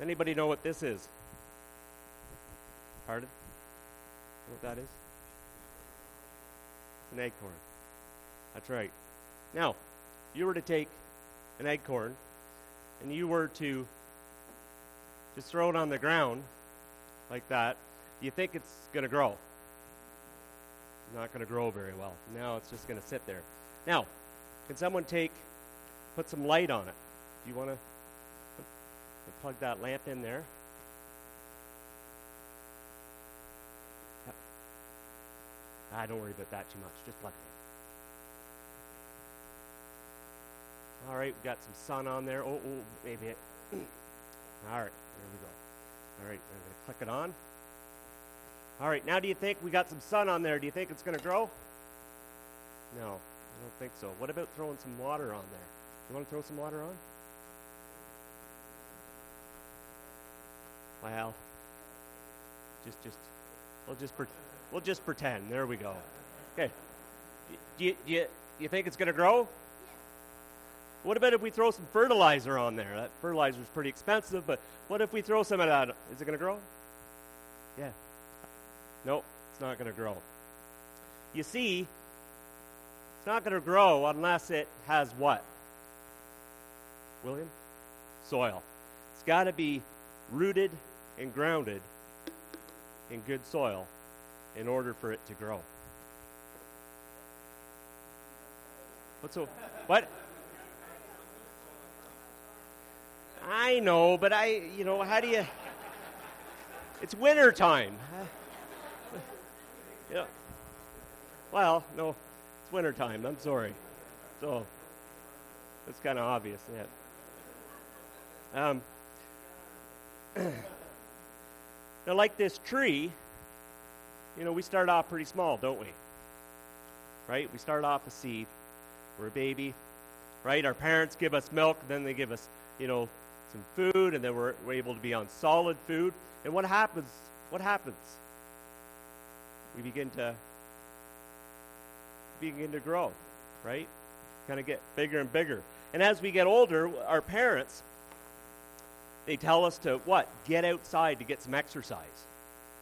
Anybody know what this is? Pardon? What that is? It's An acorn. That's right. Now, if you were to take an acorn and you were to just throw it on the ground like that, do you think it's going to grow? Not going to grow very well. Now it's just going to sit there. Now, can someone take, put some light on it? Do you want to plug that lamp in there? I don't worry about that too much. Just plug it in. All right, we've got some sun on there. Oh, oh maybe it. All right, there we go. All right, I'm going to click it on. All right, now do you think we got some sun on there? Do you think it's going to grow? No, I don't think so. What about throwing some water on there? You want to throw some water on? Well, just, just, we'll just, we'll just pretend. There we go. Okay. Do you, do you, you think it's going to grow? What about if we throw some fertilizer on there? That fertilizer is pretty expensive, but what if we throw some of that? Is it going to grow? Yeah. Nope, it's not going to grow. You see, it's not going to grow unless it has what? William? Soil. It's got to be rooted and grounded in good soil in order for it to grow. What's so? What? I know, but I, you know, how do you? It's winter time. yeah. Well, no, it's winter time. I'm sorry. So, it's kind of obvious. Yeah. Um, now, like this tree, you know, we start off pretty small, don't we? Right? We start off a seed. We're a baby, right? Our parents give us milk, then they give us, you know, some food, and then we're, we're able to be on solid food. And what happens? What happens? We begin to begin to grow, right? Kind of get bigger and bigger. And as we get older, our parents, they tell us to what? Get outside to get some exercise,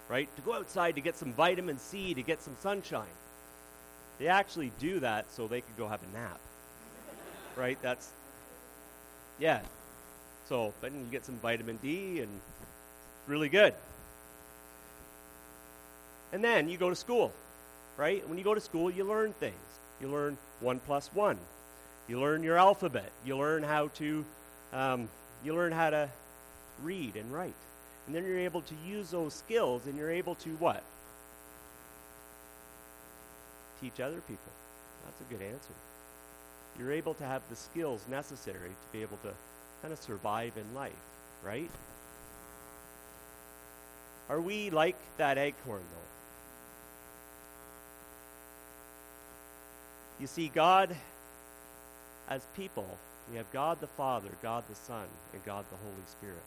right? To go outside to get some vitamin C, to get some sunshine. They actually do that so they could go have a nap, right? That's, yeah, so then you get some vitamin D and really good. And then you go to school, right? When you go to school, you learn things. You learn one plus one. You learn your alphabet. You learn how to, um, you learn how to read and write. And then you're able to use those skills and you're able to what? Teach other people. That's a good answer. You're able to have the skills necessary to be able to kind of survive in life, right? Are we like that acorn, though? You see, God, as people, we have God the Father, God the Son, and God the Holy Spirit.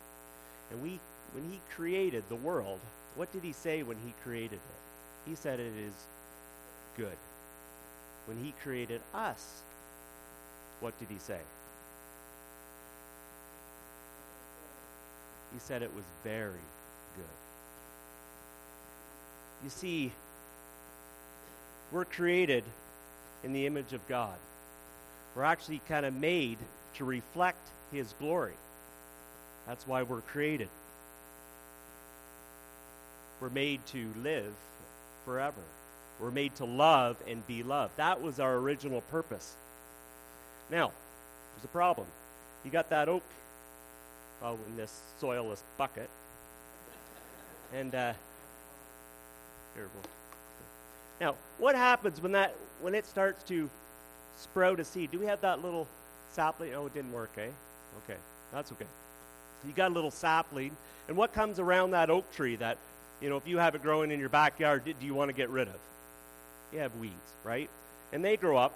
And we, when He created the world, what did He say when He created it? He said it is good. When He created us, what did He say? He said it was very good. You see, we're created in the image of God. We're actually kind of made to reflect His glory. That's why we're created. We're made to live forever. We're made to love and be loved. That was our original purpose. Now, there's a problem. You got that oak well, in this soilless bucket. And uh, here we'll. Now, what happens when that when it starts to sprout a seed? Do we have that little sapling? Oh, it didn't work, eh? Okay, that's okay. You got a little sapling, and what comes around that oak tree that, you know, if you have it growing in your backyard, do you want to get rid of? You have weeds, right? And they grow up,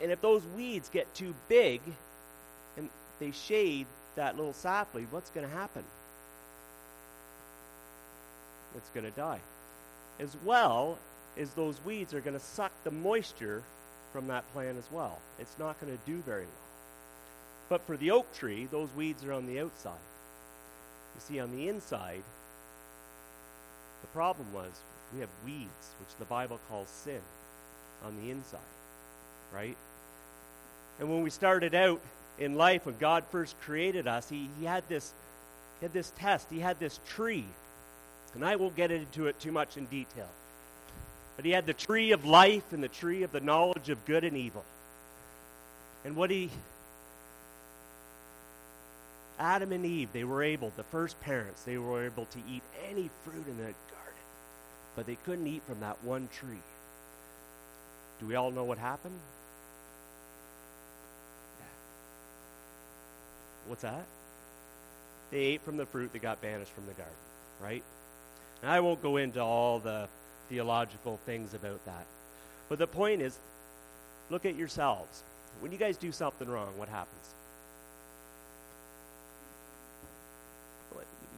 and if those weeds get too big, and they shade that little sapling, what's going to happen? It's going to die. As well as those weeds are going to suck the moisture from that plant as well. It's not going to do very well. But for the oak tree, those weeds are on the outside. You see, on the inside, the problem was we have weeds, which the Bible calls sin, on the inside, right? And when we started out in life, when God first created us, He, he had this he had this test. He had this tree. And I won't get into it too much in detail. But he had the tree of life and the tree of the knowledge of good and evil. And what he Adam and Eve, they were able, the first parents, they were able to eat any fruit in the garden. But they couldn't eat from that one tree. Do we all know what happened? What's that? They ate from the fruit that got banished from the garden, right? And I won't go into all the theological things about that. But the point is look at yourselves. When you guys do something wrong, what happens?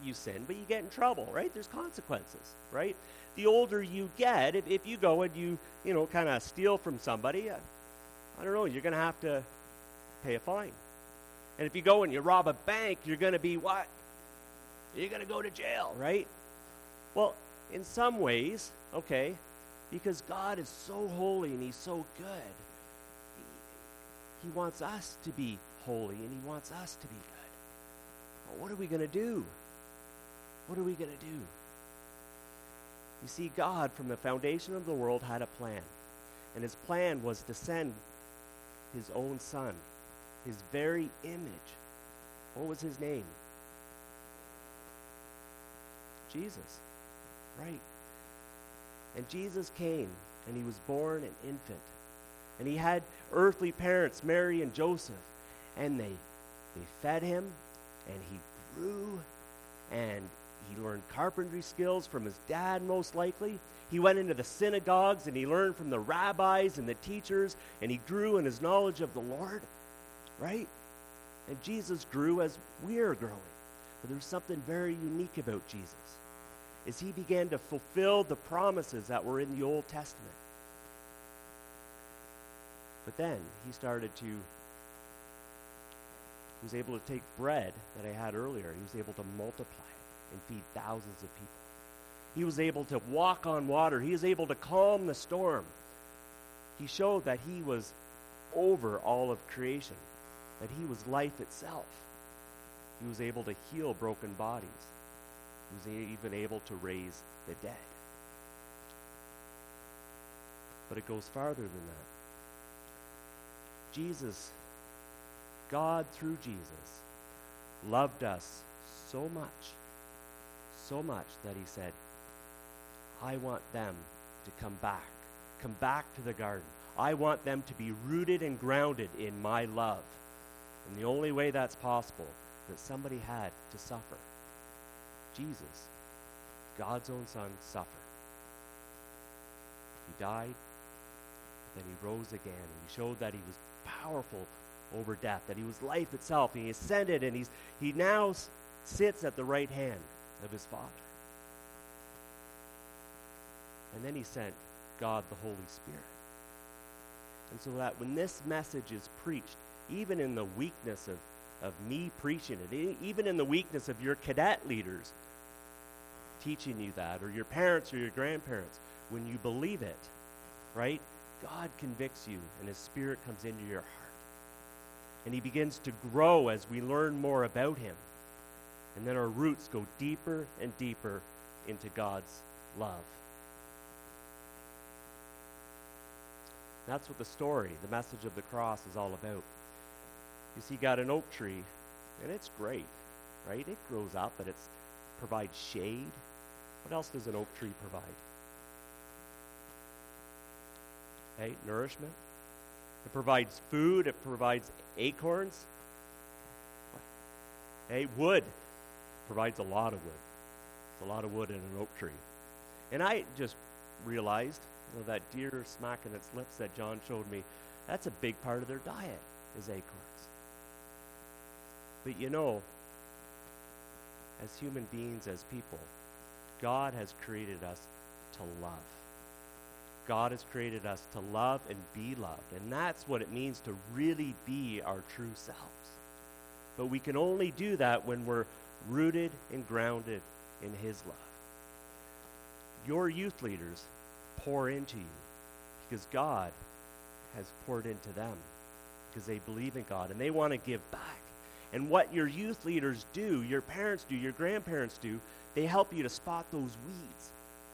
You sin, but you get in trouble, right? There's consequences, right? The older you get, if, if you go and you, you know, kind of steal from somebody, uh, I don't know, you're going to have to pay a fine. And if you go and you rob a bank, you're going to be what? You're going to go to jail, right? Well, in some ways, okay, because God is so holy and He's so good, He, he wants us to be holy and He wants us to be good. What are we going to do? What are we going to do? You see, God, from the foundation of the world, had a plan. And his plan was to send his own son, his very image. What was his name? Jesus. Right. And Jesus came, and he was born an infant. And he had earthly parents, Mary and Joseph. And they, they fed him, and he grew, and he learned carpentry skills from his dad, most likely. He went into the synagogues and he learned from the rabbis and the teachers, and he grew in his knowledge of the Lord, right? And Jesus grew as we are growing. But there's something very unique about Jesus. Is he began to fulfill the promises that were in the Old Testament. But then he started to he was able to take bread that I had earlier. He was able to multiply and feed thousands of people. He was able to walk on water. He was able to calm the storm. He showed that he was over all of creation, that he was life itself. He was able to heal broken bodies. He was even able to raise the dead. But it goes farther than that. Jesus, God through Jesus, loved us so much so much that he said, I want them to come back, come back to the garden. I want them to be rooted and grounded in my love. And the only way that's possible that somebody had to suffer. Jesus, God's own son, suffered. He died, then he rose again, and he showed that he was powerful over death, that he was life itself, and he ascended, and he's, he now sits at the right hand of his Father. And then he sent God the Holy Spirit. And so that when this message is preached, even in the weakness of, of me preaching it, even in the weakness of your cadet leaders teaching you that, or your parents or your grandparents, when you believe it, right, God convicts you and his spirit comes into your heart. And he begins to grow as we learn more about him. And then our roots go deeper and deeper into God's love. That's what the story, the message of the cross, is all about. You see, got an oak tree, and it's great, right? It grows up, but it provides shade. What else does an oak tree provide? Hey, nourishment. It provides food. It provides acorns. Hey, wood provides a lot of wood. It's a lot of wood in an oak tree. And I just realized you know, that deer smacking its lips that John showed me, that's a big part of their diet is acorns. But you know, as human beings, as people, God has created us to love. God has created us to love and be loved. And that's what it means to really be our true selves. But we can only do that when we're rooted and grounded in His love. Your youth leaders pour into you because God has poured into them because they believe in God and they want to give back. And what your youth leaders do, your parents do, your grandparents do, they help you to spot those weeds,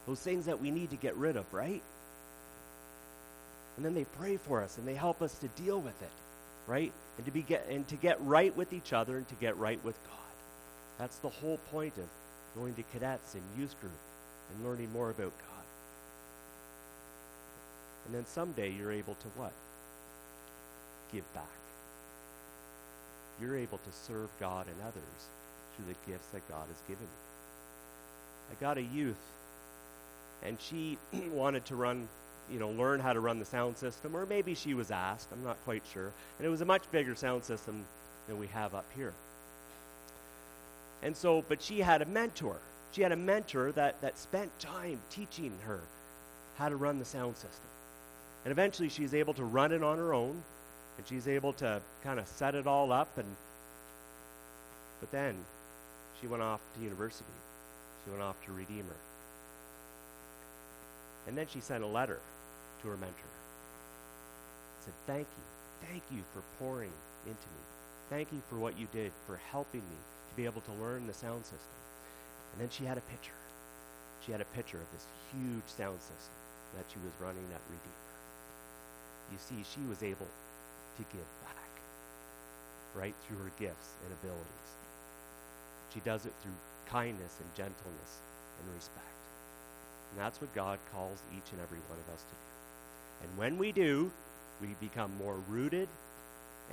those things that we need to get rid of, right? And then they pray for us and they help us to deal with it, right? And to be get and to get right with each other and to get right with God. That's the whole point of going to cadets and youth group and learning more about God. And then someday you're able to what? Give back. You're able to serve God and others through the gifts that God has given you. I got a youth, and she wanted to run, you know, learn how to run the sound system, or maybe she was asked, I'm not quite sure. And it was a much bigger sound system than we have up here. And so, but she had a mentor. She had a mentor that, that spent time teaching her how to run the sound system. And eventually she's able to run it on her own, and she's able to kind of set it all up. And but then she went off to university. She went off to Redeemer. And then she sent a letter to her mentor. Said, Thank you. Thank you for pouring into me. Thank you for what you did, for helping me to be able to learn the sound system. And then she had a picture. She had a picture of this huge sound system that she was running at Redeemer. You see, she was able to give back, right, through her gifts and abilities. She does it through kindness and gentleness and respect. And that's what God calls each and every one of us to do. And when we do, we become more rooted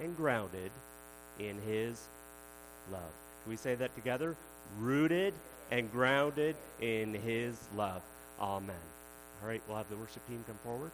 and grounded in His love. Can we say that together? Rooted and grounded in His love. Amen. All right, we'll have the worship team come forward.